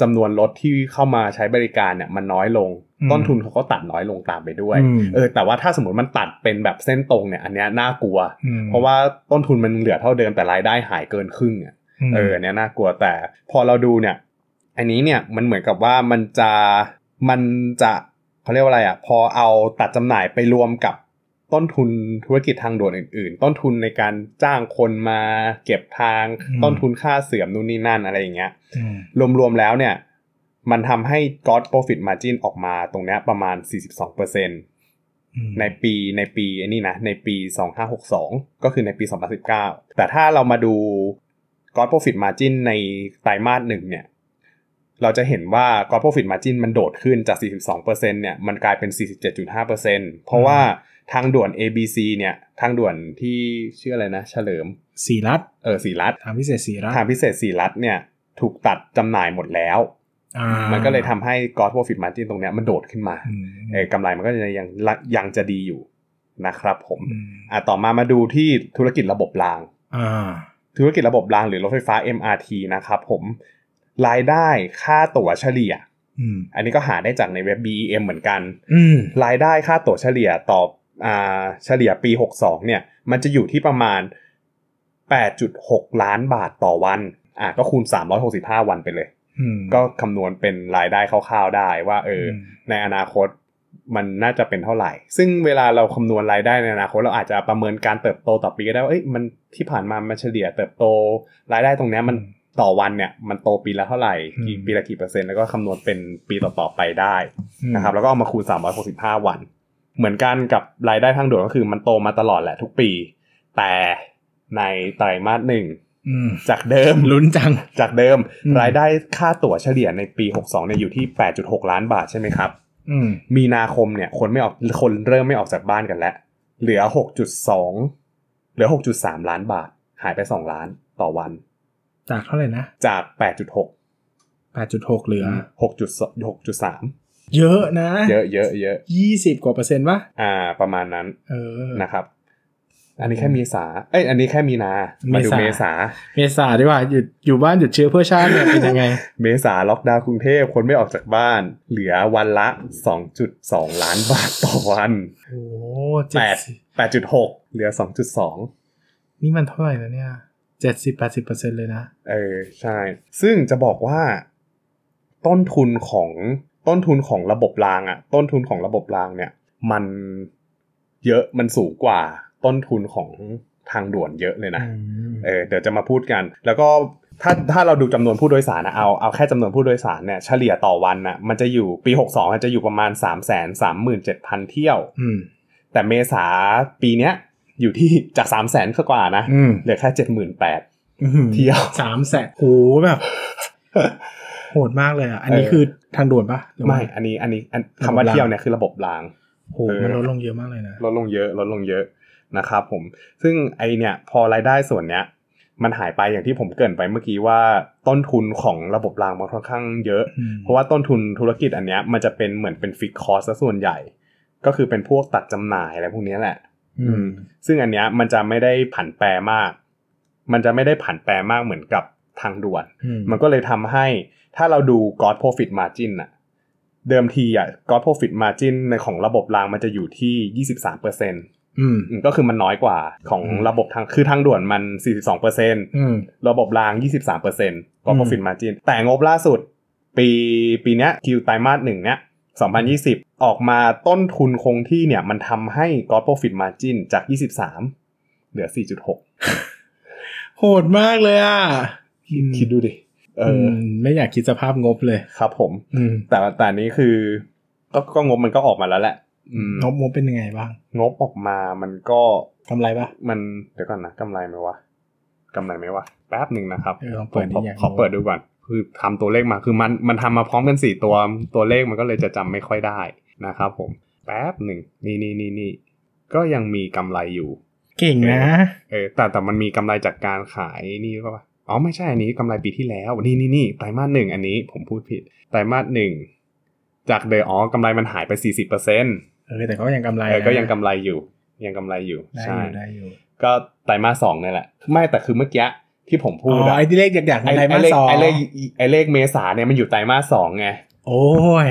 จำนวนรถที่เข้ามาใช้บริการเนี่ยมันน้อยลง ต้นทุนเขาก็ตัดน้อยลงตามไปด้วยอืมเออแต่ว่าถ้าสมมติมันตัดเป็นแบบเส้นตรงเนี่ยอันเนี้ยน่ากลัวอืมเพราะว่าต้นทุนมันเหลือเท่าเดิมแต่รายได้หายเกินครึ่งอะมเอออันเนี้ยน่ากลัวแต่พอเราดูเนี่ย อันนี้เนี่ยมันเหมือนกับว่ามันจะมันจะเขาเรียกว่าอะไรอะพอเอาตัดจำหน่ายไปรวมกับ ต้นทุนธุรกิจทางด่วนอื่น ๆ ต้นทุนในการจ้างคนมาเก็บทาง ต้นทุนค่าเสื่อมนู่นนี่นั่นอะไรอย่างเงี้ยอืมรวมๆแล้วเนี่ย มันทำให้ God Profit Margin ออกมาตรงเนี้ยประมาณ 42%อืมในปีในปีไอ้นี่นะ ในปี 2562 ก็คือในปี 2019 แต่ถ้าเรามาดู God Profit Margin ในไตรมาสหนึ่งเนี่ยเราจะเห็นว่า God Profit Margin มันโดดขึ้นจาก 42%เนี่ย มันกลายเป็น 47.5%เพราะว่า ทางด่วน ABC เนี่ย ทางด่วนที่ชื่ออะไรนะ เฉลิมสีรัฐเออสีรัฐทางพิเศษสีรัฐทางพิเศษสีรัฐเนี่ยถูกตัดจำหน่ายหมดแล้วอ่ามันก็เลยทำให้ God Profit Margin ตรงเนี้ยมันโดดขึ้นมาอืมเออกำไรมันก็จะยังยังจะดีอยู่นะครับผมอืมอะต่อมามาดูที่ธุรกิจระบบรางอ่าธุรกิจระบบรางหรือรถไฟฟ้า MRT นะครับผมรายได้ค่าตั๋วเฉลี่ยอืมอันนี้ก็หาได้จากในเว็บ BEM เหมือนกันอืมรายได้ค่าตั๋วเฉลี่ยต่ออ่า เฉลี่ยปี 62 เนี่ย มันจะอยู่ที่ประมาณ 8.6 ล้านบาทต่อวัน อะก็คูณ 365 วันไปเลยอืมก็คำนวณเป็นรายได้คร่าวๆได้ว่า เอออมในอนาคตมันน่าจะเป็นเท่าไหร่ ซึ่งเวลาเราคำนวณรายได้ในอนาคตเราอาจจะประเมินการเติบโตต่อปีก็ได้ว่าเอ้ยมันที่ผ่านมามันเฉลี่ยเติบโตรายได้ตรงเนี้ยมันต่อวันเนี่ยมันโตปีละเท่าไหร่กี่อืมปีละกี่เปอร์เซ็นต์แล้วก็คำนวณเป็นปีต่อๆไปได้อืมนะครับแล้วก็เอามาคูณ 365 วัน เหมือนกันกับรายได้ทางด่วนก็คือมันโตมาตลอดแหละทุกปี แต่ในไตรมาสหนึ่งอืมจากเดิมลุ้นจังจากเดิมอืมรายได้ค่าตั๋วเฉลี่ยในปี 62เนี่ยอยู่ที่ 8.6 ล้านบาทใช่ไหมครับอืมมีนาคมเนี่ยคนไม่ออกคนเริ่มไม่ออกจากบ้านกันแล้ว เหลือ 6.2 เหลือ 6.3 ล้านบาท หายไป 2 ล้านต่อวัน จากเท่าไหร่นะ จาก 8.6แปดจุดหกเหลือ6.2 6.3 เยอะนะ เยอะเยอะเยอะยี่สิบกว่าเปอร์เซ็นต์ปะอ่า ประมาณนั้น เออนะครับ อันนี้แค่เมษาเอ้ยอันนี้แค่มีนา มาดูเมเมษาษา เมษาดีกว่าหยุดอยู่บ้านหยุดเชื้อเพื่อชาติเนี่ยเป็นยังไง เมษาล็อกดาวน์กรุงเทพคนไม่ออกจากบ้าน เหลือวันละ 2.2 ล้านบาทต่อวัน โอ้เจ็แปดด8.6เหลือ 2.2 นี่มันเท่าไหร่แล้วเนี่ยเจ็ดสิบแปดสิบเปอร์เซ็นต์เลยนะ เออ ใช่ ซึ่งจะบอกว่า ต้นทุนของ ต้นทุนของระบบรางอะต้นทุนของระบบรางเนี่ย มันเยอะมันสูงกว่าต้นทุนของทางด่วนเยอะเลยนะเออเดี๋ยวจะมาพูดกัน แล้วก็ถ้าถ้าเราดูจำนวนผู้โดยสารนะเอาเอาแค่จำนวนผู้โดยสารเนี่ยเฉลี่ยต่อวันน่ะมันจะอยู่ปี 62อะจะอยู่ประมาณ 3 3 3 7 0 0 0 เที่ยว อืมแต่เมษาปีเนี้ยอยู่ที่จาก 3 0 0 0 0 0กว่านะอืมเหลือแค่ 78,000อื้อหือเที่ยวสามแสนโหแบบ โหดมากเลยอะ อันนี้เออคือทางด่วนปะหรือว่าไม่ อันนี้ อันนี้อันระบบคำว่ารางเที่ยวเนี่ยคือระบบรางโหเออมันลดลงเยอะมากเลยนะ ลดลงเยอะ ลดลงเยอะนะครับผม ซึ่งไอเนี่ย พอรายได้ส่วนเนี้ย มันหายไปอย่างที่ผมเกรินไปเมื่อกี้ว่าต้นทุนของระบบรางมันค่อนข้างเยอะอืมเพราะว่าต้นทุนธุรกิจอันเนี้ยมันจะเป็นเหมือนเป็นฟิกคอสซะส่วนใหญ่ ก็คือเป็นพวกตัดจำหน่ายอะไรพวกเนี้ยแหละ อืม ซึ่งอันเนี้ยมันจะไม่ได้ผันแปรมาก มันจะไม่ได้ผันแปรมากเหมือนกับทางด่วนอืมมันก็เลยทำให้ ถ้าเราดู God Profit Margin น่ะเดิมทีอะ God Profit Margin ในของระบบรางมันจะอยู่ที่ 23เปอร์เซ็นต์อืมก็คือมันน้อยกว่าของอืมระบบทางคือทางด่วนมัน 42เปอร์เซ็นต์อืมระบบราง 23เปอร์เซ็นต์ God อืม Profit Margin แต่งบล่าสุด ปีปีเนี้ยคิวไตรมาสหนึ่งเนี้ย2020 ออกมาต้นทุนคงที่เนี่ย มันทำให้ God Profit Margin จาก 23 เหลือ 4.6 โหดมากเลยอะ คิดคิดดูดิ เออมไม่อยากคิดสภาพงบเลยครับ ผม อืมแต่แต่อันนี้คือ ก็ก็งบมันก็ออกมาแล้วแหละอืมงบงบเป็นยังไงบ้าง งบออกมามันก็กำไรปะมันเดี๋ยวก่อนนะกำไรไหมวะกำไรไหมวะแป๊บหนึ่งนะครับเออลองเปิดขอดิอยากรู้ขอเปิดดูก่อน คือทำตัวเลขมาคือมันมันทำมาพร้อมกันสี่ตัวตัวเลขมันก็เลยจะจำไม่ค่อยได้นะครับผมแป๊บหนึ่งนี่นี่นี่นี่ก็ยังมีกำไรอยู่ เก่งนะ เออแต่แต่มันมีกำไรจากการขายนี่ก็ปะ อ๋อไม่ใช่อันนี้กำไรปีที่แล้ว นี่นี่นี่ไตรมาสหนึ่งอันนี้ผมพูดผิดไตรมาสหนึ่งจากเดออ๋อกำไรมันหายไปสี่สิบเปอร์เซ็นต์เออแต่ก็ยังกำไรเออนะก็ยังกำไรอยู่ ยังกำไรอยู่ได้อใช่ยู่ได้อยู่ก็ไตรมาสสองนี่แหละ ไม่แต่คือเมื่อกี้ที่ผมอ๋พูดออะไอ้ที่เลขอยากๆไอ้ในไตรไอ้มาสเลขสองไอ้เลขไอ้เลขเมษาเนี่ยมันอยู่ไตรมาสสองไงโอ้ย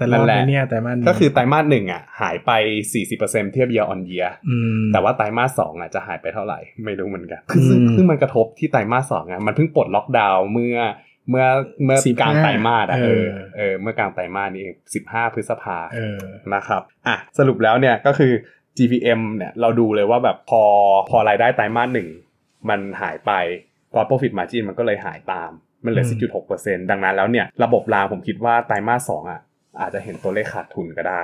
แต่นั่รอนดแหละไหมเนี่ยแต่มันก็คือไตรมาสหนึ่งอะ หายไปสี่สิบเปอร์เซ็นเทียบ year on year อืมแต่ว่าไตรมาสสองอะจะหายไปเท่าไหร่ไม่รู้เหมือนกันคือซึ่งอืมซึ่งมันกระทบที่ไตรมาสสองอะมันเพิ่งปลดล็อกดาวน์เมื่อเมื่อเมื่อ15กลางไตรมาสอะเอเอออเออเมื่อกลางไตรมาสนี่เองสิบห้าพฤษภาเออนะครับอะสรุปแล้วเนี่ยก็คือ GPM เนี่ยเราดูเลยว่าแบบพอพอรายได้ไตรมาสหนึ่งมันหายไป Gross Profit Margin มันก็เลยหายตามมันเหลืออืม10.6%ดังนั้นแล้วเนี่ยระบบรางผมคิดว่าไตรมาสสองอะ อาจจะเห็นตัวเลขขาดทุนก็ได้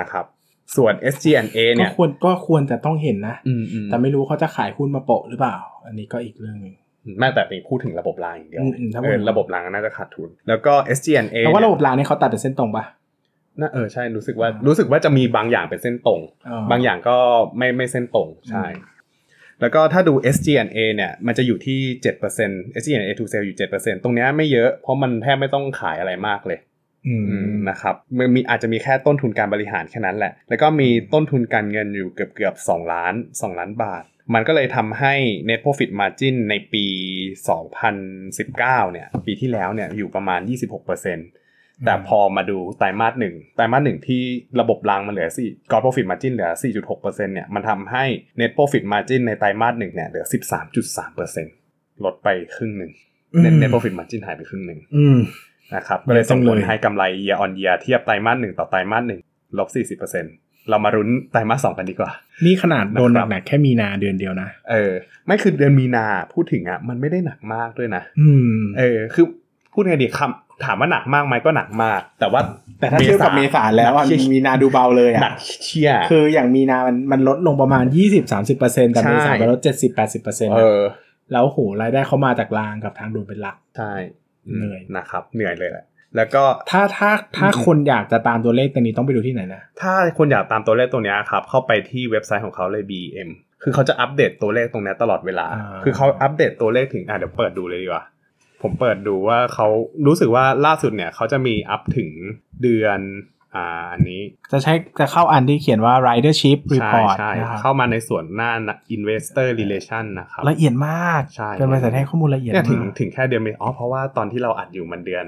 นะครับ ส่วน SG&A ก็เนี่ยควรก็ควรจะต้องเห็นนะอืมอืมแต่ไม่รู้เขาจะขายหุ้นมาโปะหรือเปล่า อันนี้ก็อีกเรื่องหนึ่งแม้แต่เป็นพูดถึงระบบรางอย่างเดียวอืมอืมถ้าพูเอดอระบบรางน่าจะขาดทุน แล้วก็ SG&A เพราะว่าระเนี่ยบบรางเนี่ยเขาตัดแต่เส้นตรงปะน่าเออใช่รู้สึกว่ารู้สึกว่าจะมีบางอย่างเป็นเส้นตรง บางอย่างก็ไม่ไม่เส้นตรงใช่อืมแล้วก็ถ้าดู SG&A เนี่ย มันจะอยู่ที่ 7% SG&A to sale อยู่ 7%ตรงเนี้ยไม่เยอะเพราะมันแทบไม่ต้องขายอะไรมากเลยอืมอืม นะครับมันมีอาจจะมีแค่ต้นทุนการบริหารแค่นั้นแหละ แล้วก็มีต้นทุนการเงินอยู่เกือบเกือบสองล้านสองล้านบาท มันก็เลยทำให้ net profit margin ในปี 2019 เนี่ย ปีที่แล้วเนี่ยอยู่ประมาณ 26%แต่พอมาดูไตรมาสหนึ่งไตรมาสหนึ่งที่ระบบรางมันเหลือสี่ gross profit margin เหลือ 4.6%เนี่ยมันทำให้ net profit margin ในไตรมาสหนึ่งเนี่ยเหลือ 13.3%ลดไปครึ่งหนึ่ง net net profit margin หายไปครึ่งหนึ่งอืม นะครับก็เลยส่งผลเลยให้กำไร year on year เทียบไตรมาสหนึ่งต่อไตรมาสหนึ่งลบ40%เรามารุ้นไตรมาสสองกันดีกว่า นี่ขนาดโดนนะครับหนักๆแค่มีนาเดือนเดียวนะ เออ ไม่คือเดือนมีนาพูดถึงอะมันไม่ได้หนักมากด้วยนะ อืม เออ คือพูดไงดีคำถามว่าหนักมากไหมก็หนักมาก แต่ว่าแต่ถ้าเทียบกับเมษาแล้วอะหนักมีนาดูเบาเลยหนัอะกเชี่ยคืออย่างมีนามันมันลดลงประมาณ 20-30%แต่ใช่เมษามันลด 70-80%เออ แล้วโหรายได้เขามาจากรางกับทางด่วนเป็นหลัก ใช่อืม เหนื่อยนะครับ เหนื่อยเลยแหละแล้วก็ถ้าถ้าถ้าคนอยากจะตามตัวเลขตัวนี้ต้องไปดูที่ไหนนะ ถ้าคนอยากตามตัวเลขตรงเนี้ยครับ เข้าไปที่เว็บไซต์ของเขาเลย BM คือเขาจะอัปเดตตัวเลขตรงเนี้ยตลอดเวลาอ่าคือเขาอัปเดตตัวเลขถึงอะเดี๋ยวเปิดดูเลยดีกว่า ผมเปิดดูว่าเขารู้สึกว่าล่าสุดเนี่ยเขาจะมีอัปถึงเดือน อ่าอันนี้จะใช้จะเข้าอันที่เขียนว่า ridership ใช่ report ใช่นะครับเข้ามาในส่วนหน้า investor relation นะครับละเอียดมากใช่เป็นบริษัทให้ข้อมูลละเอียดเนี่ยถึงมากถึงแค่เดือนเมษอ๋อเพราะว่าตอนที่เราอัดอยู่มันเดือน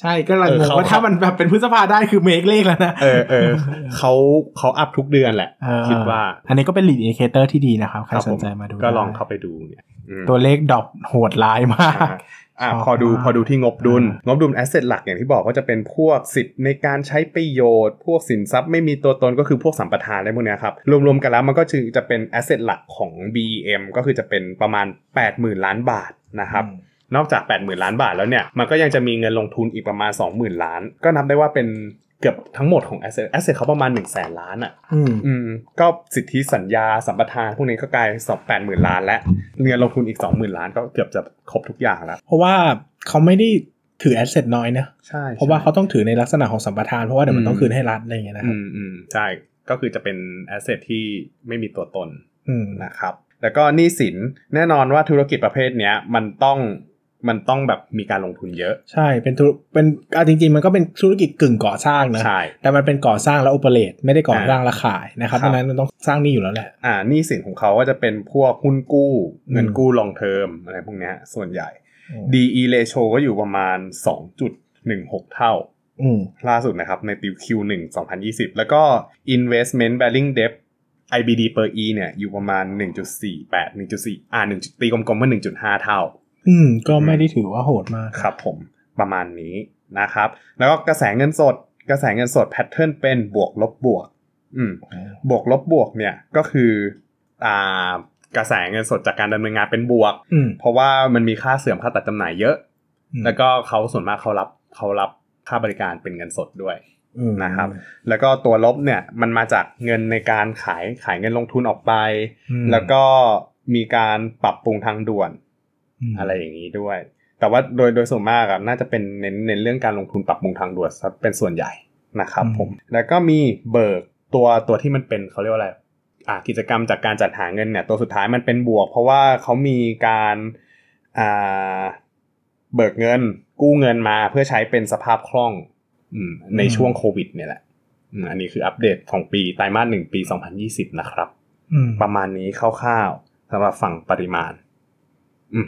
ใช่เออกำลังงงเขาว่าถ้ามันแบบเป็นพฤษภาได้คือ make เลขแล้วนะเออเออเขาเขา up ทุกเดือนแหละเออคิดว่า อันนี้ก็เป็น lead indicator ที่ดีนะครับ ครับผม ใครสนใจมาดูก็ลองได้เข้าไปดูเนี่ยอืมตัวเลข drop โหดร้ายมาก อ่าชอบพอดูมากพอดูที่งบดุลอ่างบดุล asset หลักอย่างที่บอกก็จะเป็นพวกสิทธิ์ในการใช้ประโยชน์ พวกสินทรัพย์ไม่มีตัวตนก็คือพวกสัมปทานอะไรพวกเนี้ยครับ รวมๆกันแล้วมันก็จะจะเป็น asset หลักของ BEM ก็คือจะเป็นประมาณ 80,000 ล้านบาทนะครับอืมนอกจาก 80,000 ล้านบาทแล้วเนี่ย มันก็ยังจะมีเงินลงทุนอีกประมาณ 20,000 ล้าน ก็นับได้ว่าเป็น เกือบทั้งหมดของ asset asset เขาประมาณ1 0 0 0 0 0ล้านอะอืมอืมก็สิทธิสัญญาสัมปทานพวกนี้ก็กลายสองแปดหมื่นล้านและเงินลงทุนอีก 20,000 ล้านก็เกือบจะครบทุกอย่างแล้ว เพราะว่าเขาไม่ได้ถือแอสเซทน้อยนะใช่เพราะว่าเขาต้องถือในลักษณะของสัมปทานเพราะว่าเดี๋ยวมันอืมต้องคืนให้รัฐอะไรอย่างเงี้ยนะคอืรับมอืมใช่ก็คือจะเป็น asset ที่ไม่มีตัวตนอืมนะครับแล้วก็หนี้สินแน่นอนว่าธุรกิจประเภทเนี้ยมันต้อง มันต้องแบบมีการลงทุนเยอะ ใช่เป็นธุรเป็นเอาจริง ๆ มันก็เป็นธุรกิจกึ่งก่อสร้างนะใช่แต่มันเป็นก่อสร้างแล้วอุปเรตไม่ได้ก่อสร้างอ่าและขายนะครับครับเพราะฉะนั้นมันต้องสร้างหนี้อยู่แล้วแหละอ่าหนี้สินของเขาก็จะเป็นพวกหุ้นกู้อืมเงินกู้ long term อะไรพวกเนี้ยส่วนใหญ่ DE ratio ก็อยู่ประมาณ 2.16 เท่าอืมล่าสุดนะครับในปี Q1 2020 แล้วก็ investment bearing debt IBD per E เนี่ยอยู่ประมาณ 1.48 1.4 อ่า1ตีกลมๆว่า1.5 เท่า อืม ก็ไม่ได้ถือว่าโหดมากครับผมประมาณนี้นะครับ แล้วก็กระแสเงินสด กระแสเงินสดแพทเทิร์นเป็นบวกลบบวก อืม บวกลบบวกเนี่ยก็คืออ่ากระแสเงินสดจากการดำเนินงานเป็นบวกอืมเพราะว่ามันมีค่าเสื่อมค่าตัดจำหน่ายเยอะอืมแล้วก็เขาส่วนมากเขารับเขารับค่าบริการเป็นเงินสดด้วยอืมนะครับ แล้วก็ตัวลบเนี่ยมันมาจากเงินในการขายขายเงินลงทุนออกไปอืมแล้วก็มีการปรับปรุงทางด่วนม อะไรอย่างนี้ด้วย แต่ว่าโดยโดยส่วนมากอะน่าจะเป็นเน้นเน้นเรื่องการลงทุนปรับปรุงทางด่วนซะเป็นส่วนใหญ่นะครับผมแล้วก็มีเบิกตัวตัวที่มันเป็นเขาเรียกว่าอะไรอ่ากิจกรรมจากการจัดหาเงินเนี่ยตัวสุดท้ายมันเป็นบวก เพราะว่าเขามีการอ่าเบิกเงินกู้เงินมาเพื่อใช้เป็นสภาพคล่องอืมในช่วงโควิด เนี่ยแหละอืมอันนี้คืออัปเดตของปีไตรมาสหนึ่งปี 2020 นะครับอืมประมาณนี้คร่าวๆสำหรับฝั่งปริมาณอื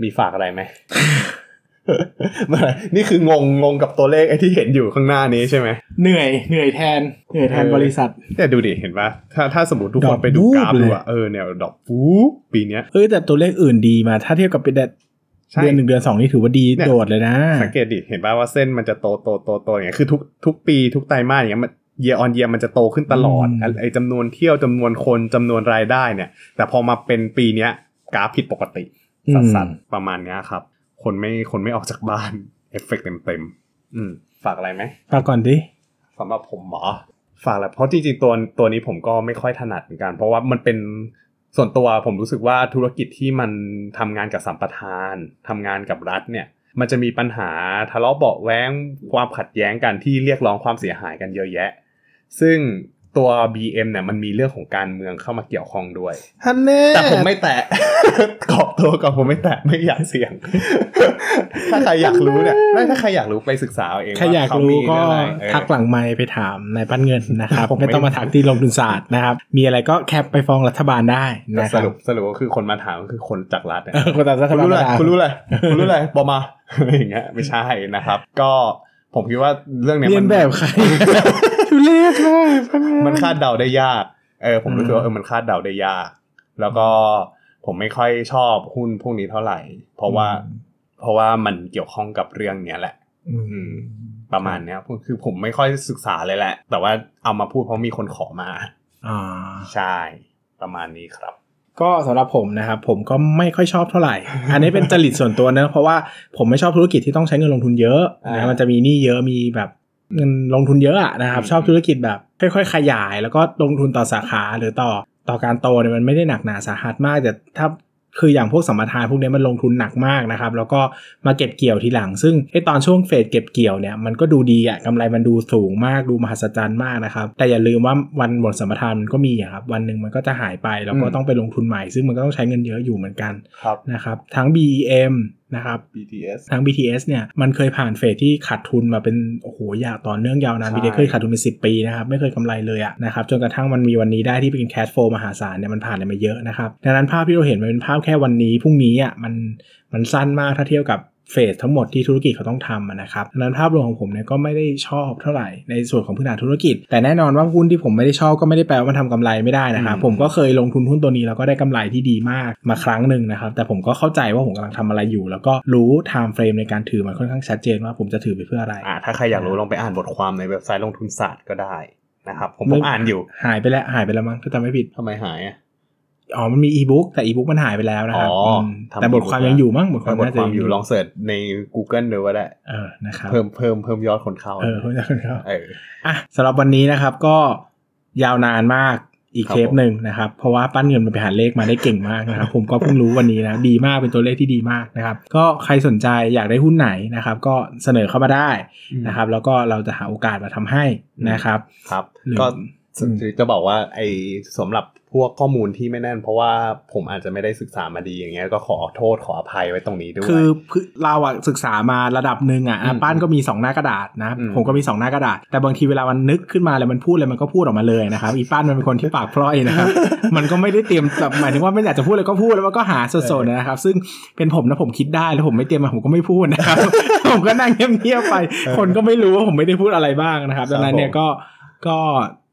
มมีฝากอะไรไหมไม่นี่คืองงงงกับตัวเลขไอ้ที่เห็นอยู่ข้างหน้านี้ใช่ไหมเหนื่อยเหนื่อยแทนเหนื่อยแทนเออบริษัทเนี่ยดูดิเห็นปะถ้าถ้าสมมติทุกดคอนกไปดูวูบกราฟเลยดูอะเออเนี่ยดอกฟูปีเนี้ยเอ้ยแต่ตัวเลขอื่นดีมา ถ้าเทียบกับเป็นใช่เดือนหนึ่งเดือนสองนี่ถือว่าดีเนี่ยโดดเลยนะ สังเกตดิเห็นป่ะว่าเส้นมันจะโตโตโตโตอย่างเงี้ยคือทุกทุกปีทุกไตรมาสอย่างเงี้ยมันเย r ออนเย r มันจะโตขึ้นตลอดอืมไอ้จำนวนเที่ยวจำนวนคนจำนวนรายได้เนี่ย แต่พอมาเป็นปีเนี้ยกราฟผิดปกติ สัสๆประมาณเนี้ยครับ คนไม่คนไม่ออกจากบ้านเอฟเฟกต์เต็มๆอืมฝากอะไรไหมฝากก่อนดิสำหรับผมเหรอฝากแหละเพราะจริงๆตัวตัวนี้ผมก็ไม่ค่อยถนัดเหมือนกัน เพราะว่ามันเป็นส่วนตัวผมรู้สึกว่าธุรกิจที่มันทำงานกับสัมปทานทำงานกับรัฐเนี่ยมันจะมีปัญหาทะเลาะเบาะแว้งความขัดแย้งกันที่เรียกร้องความเสียหายกันเยอะแยะ ซึ่ง ตัว BM เนี่ยมันมีเรื่องของการเมืองเข้ามาเกี่ยวข้องด้วยฮันเน่แต่ผมไม่แตะกอบตัวก่อนผมไม่แตะไม่อยากเสี่ยง ถ้าใครอยากรู้เนี่ยไม่ถ้าใครอยากรู้ไปศึกษาเอาเองใครอยากว่เขรู้มีก็เรื่องอะไรเออทักหลังไมค์ไปถามนายปั้นเงินนะครับผมไม่ไม่ต้องมาทักที่ลงทุนศาสตร์นะครับ มีอะไรก็แคปไปฟ้องรัฐบาลได้แต่นะคสรับรุปสรุปก็คือคนมาถามก็คือคนจากรัฐเนี่ยเออคนจากรัฐคุณบาลรู้อะไรมาคุณรู้อะไรคุณรู้อะไรบอกมาอะไรอย่างเงี้ยไม่ใช่นะครับ ก็ผมคิดว่าเรื่องเนี้ยเรียมันนแบบใครทุ เรศมากปั้นเงินมันคาดเดาได้ยาก เออผมรู้สึกว่าอืมเออมันคาดเดาได้ยาก แล้วก็ผมไม่ค่อยชอบหุ้นพวกนี้เท่าไหร่ เพราะว่า เพราะว่ามันเกี่ยวข้องกับเรื่องเนี้ยแหละ อืมอืมประมาณเนี้ยคือผมไม่ค่อยศึกษาเลยแหละ แต่ว่าเอามาพูดเพราะมีคนขอมาอ่าใช่ ประมาณนี้ครับ ก็สำหรับผมนะครับผมก็ไม่ค่อยชอบเท่าไหร่ อันนี้เป็นจริตส่วนตัวเนอะเพราะว่าผมไม่ชอบธุรกิจที่ต้องใช้เงินลงทุนเยอะอ่านะมันจะมีหนี้เยอะมีแบบ เงินลงทุนเยอะอะนะครับอืมชอบธุรกิจแบบค่อยๆ ขยาย แล้วก็ลงทุนต่อสาขาหรือต่อต่อการโตเนี่ยมันไม่ได้หนักหนาสาหัสมากแต่ถ้าคืออย่างพวกสัมปทานพวกนี้มันลงทุนหนักมากนะครับ แล้วก็มาเก็บเกี่ยวทีหลัง ซึ่งไอตอนช่วงเฟสเก็บเกี่ยวเนี่ยมันก็ดูดีอะกำไรมันดูสูงมากดูมหัศจรรย์มากนะครับ แต่อย่าลืมว่าวันหมดสัมปทานมันก็มีอะครับวันหนึ่งมันก็จะหายไปแล้วก็อืมต้องไปลงทุนใหม่ ซึ่งมันก็ต้องใช้เงินเยอะอยู่เหมือนกันครับนะครับ ทั้ง BEM นะครับ BTS ทั้ง BTS เนี่ยมันเคยผ่านเฟสที่ขาดทุนมาเป็นโอ้โหยาวต่อเนื่องยาวนานใช่ BTS เคยขาดทุนเป็น10ปีนะครับไม่เคยกำไรเลยอะนะครับจนกระทั่งมันมีวันนี้ได้ที่เป็น cash flow มหาศาลเนี่ยมันผ่านอะไรมาเยอะนะครับดังนั้นภาพที่เราเห็นมันเป็นภาพแค่วันนี้พรุ่งนี้อะมันมันสั้นมากถ้าเทียบกับ เฟสทั้งหมดที่ธุรกิจเขาต้องทำอะนะครับดังนั้นภาพรวมของผมเนี่ยก็ไม่ได้ชอบเท่าไหร่ในส่วนของพื้นฐานธุรกิจ แต่แน่นอนว่าหุ้นที่ผมไม่ได้ชอบก็ไม่ได้แปลว่ามันทำกำไรไม่ได้นะครับอืมผมก็เคยลงทุนหุ้นตัวนี้แล้วก็ได้กำไรที่ดีมากมาครั้งหนึ่งนะครับ แต่ผมก็เข้าใจว่าผมกำลังทำอะไรอยู่ แล้วก็รู้ time frame ในการถือมันค่อนข้างชัดเจนว่าผมจะถือไปเพื่ออะไรอ่าถ้าใครอยากรู้ลองไปอ่านบทความในเว็บไซต์ลงทุนศาสตร์ก็ได้นะครับผมไม่ผมอ่านอยู่หายไปแล้วหายไปแล้วมั้งถ้าจำไม่ผิดทำไมหายอะ อ๋อมันมีอีบุ๊กแต่อีบุ๊กมันหายไปแล้วนะครับอ๋อมทำแต่บทความ e-book ยังอยู่มั้งบทคเอวามอบทน่าคจะวามอยู่ลองเสิร์ชใน Google ดูก็ได้เออนะครับเพิ่มเพิ่มเพิ่มยอดคนเข้าเออเพิ่มยอดคนเข้าเอออะสำหรับวันนี้นะครับก็ยาวนานมากอีกครับเทปหนึ่งนะครับ เพราะว่าปั้นเงินมันไปหาเลขมาได้เก่งมากนะครับ ผมก็เพิ่งรู้วันนี้นะดีมากเป็นตัวเลขที่ดีมากนะครับ ก็ใครสนใจอยากได้หุ้นไหนนะครับ ก็เสนอเข้ามาได้นะครับ แล้วก็เราจะหาโอกาสมาทำให้นะครับ ครับหรือก็อืม จะบอกว่าไอ้สำหรับพวกข้อมูลที่ไม่แน่น เพราะว่าผมอาจจะไม่ได้ศึกษามาดีอย่างเงี้ยก็ขอโทษขออภัยไว้ตรงนี้ด้วย คือคือเราอะศึกษามาระดับหนึ่งอะอืมป้านก็มี 2 หน้ากระดาษนะอืมผมก็มี 2 หน้ากระดาษ แต่บางทีเวลามันนึกขึ้นมาแล้วมันพูดอะไรมันก็พูดออกมาเลยนะครับอีป้านมันเป็นคนที่ปากพร่อยนะครับมันก็ไม่ได้เตรียมแบบหมายถึงว่าไม่อยากจะพูดอะไรก็พูดแล้วมันก็หาสดๆนะครับ ซึ่งเป็นผมนะผมคิดได้แล้วผมไม่เตรียมมาผมก็ไม่พูดนะครับผมก็นั่งเงียบๆไป คนก็ไม่รู้ว่าผมไม่ได้พูดอะไรบ้างนะครับดังนั้นเนี่ยก็ก็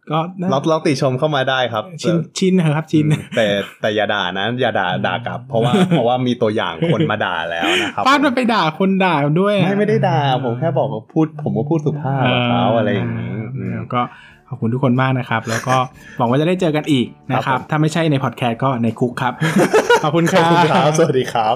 ก็น่าเราเราติชมเข้ามาได้ครับ ชินชินนะครับชินอืมแต่แต่อย่าด่านะ อย่าด่าด่ากลับ เพราะว่าเพราะว่ามีตัวอย่างคนมาด่าแล้วนะครับป้านมันไปด่าคนด่าด้วยอะไม่ไม่ได้ด่าผมแค่บอกว่าพูด ผมก็พูดสุภาพกับเขาอะไรอย่างนี้อืมแล้วก็ขอบคุณทุกคนมากนะครับ แล้วก็หวังว่าจะได้เจอกันอีกนะคครัรับบผมถ้าไม่ใช่ในพอดแคสต์ก็ในคุกครับ ขอบคุณคขรัอบคุณครับบสวัสดีครับ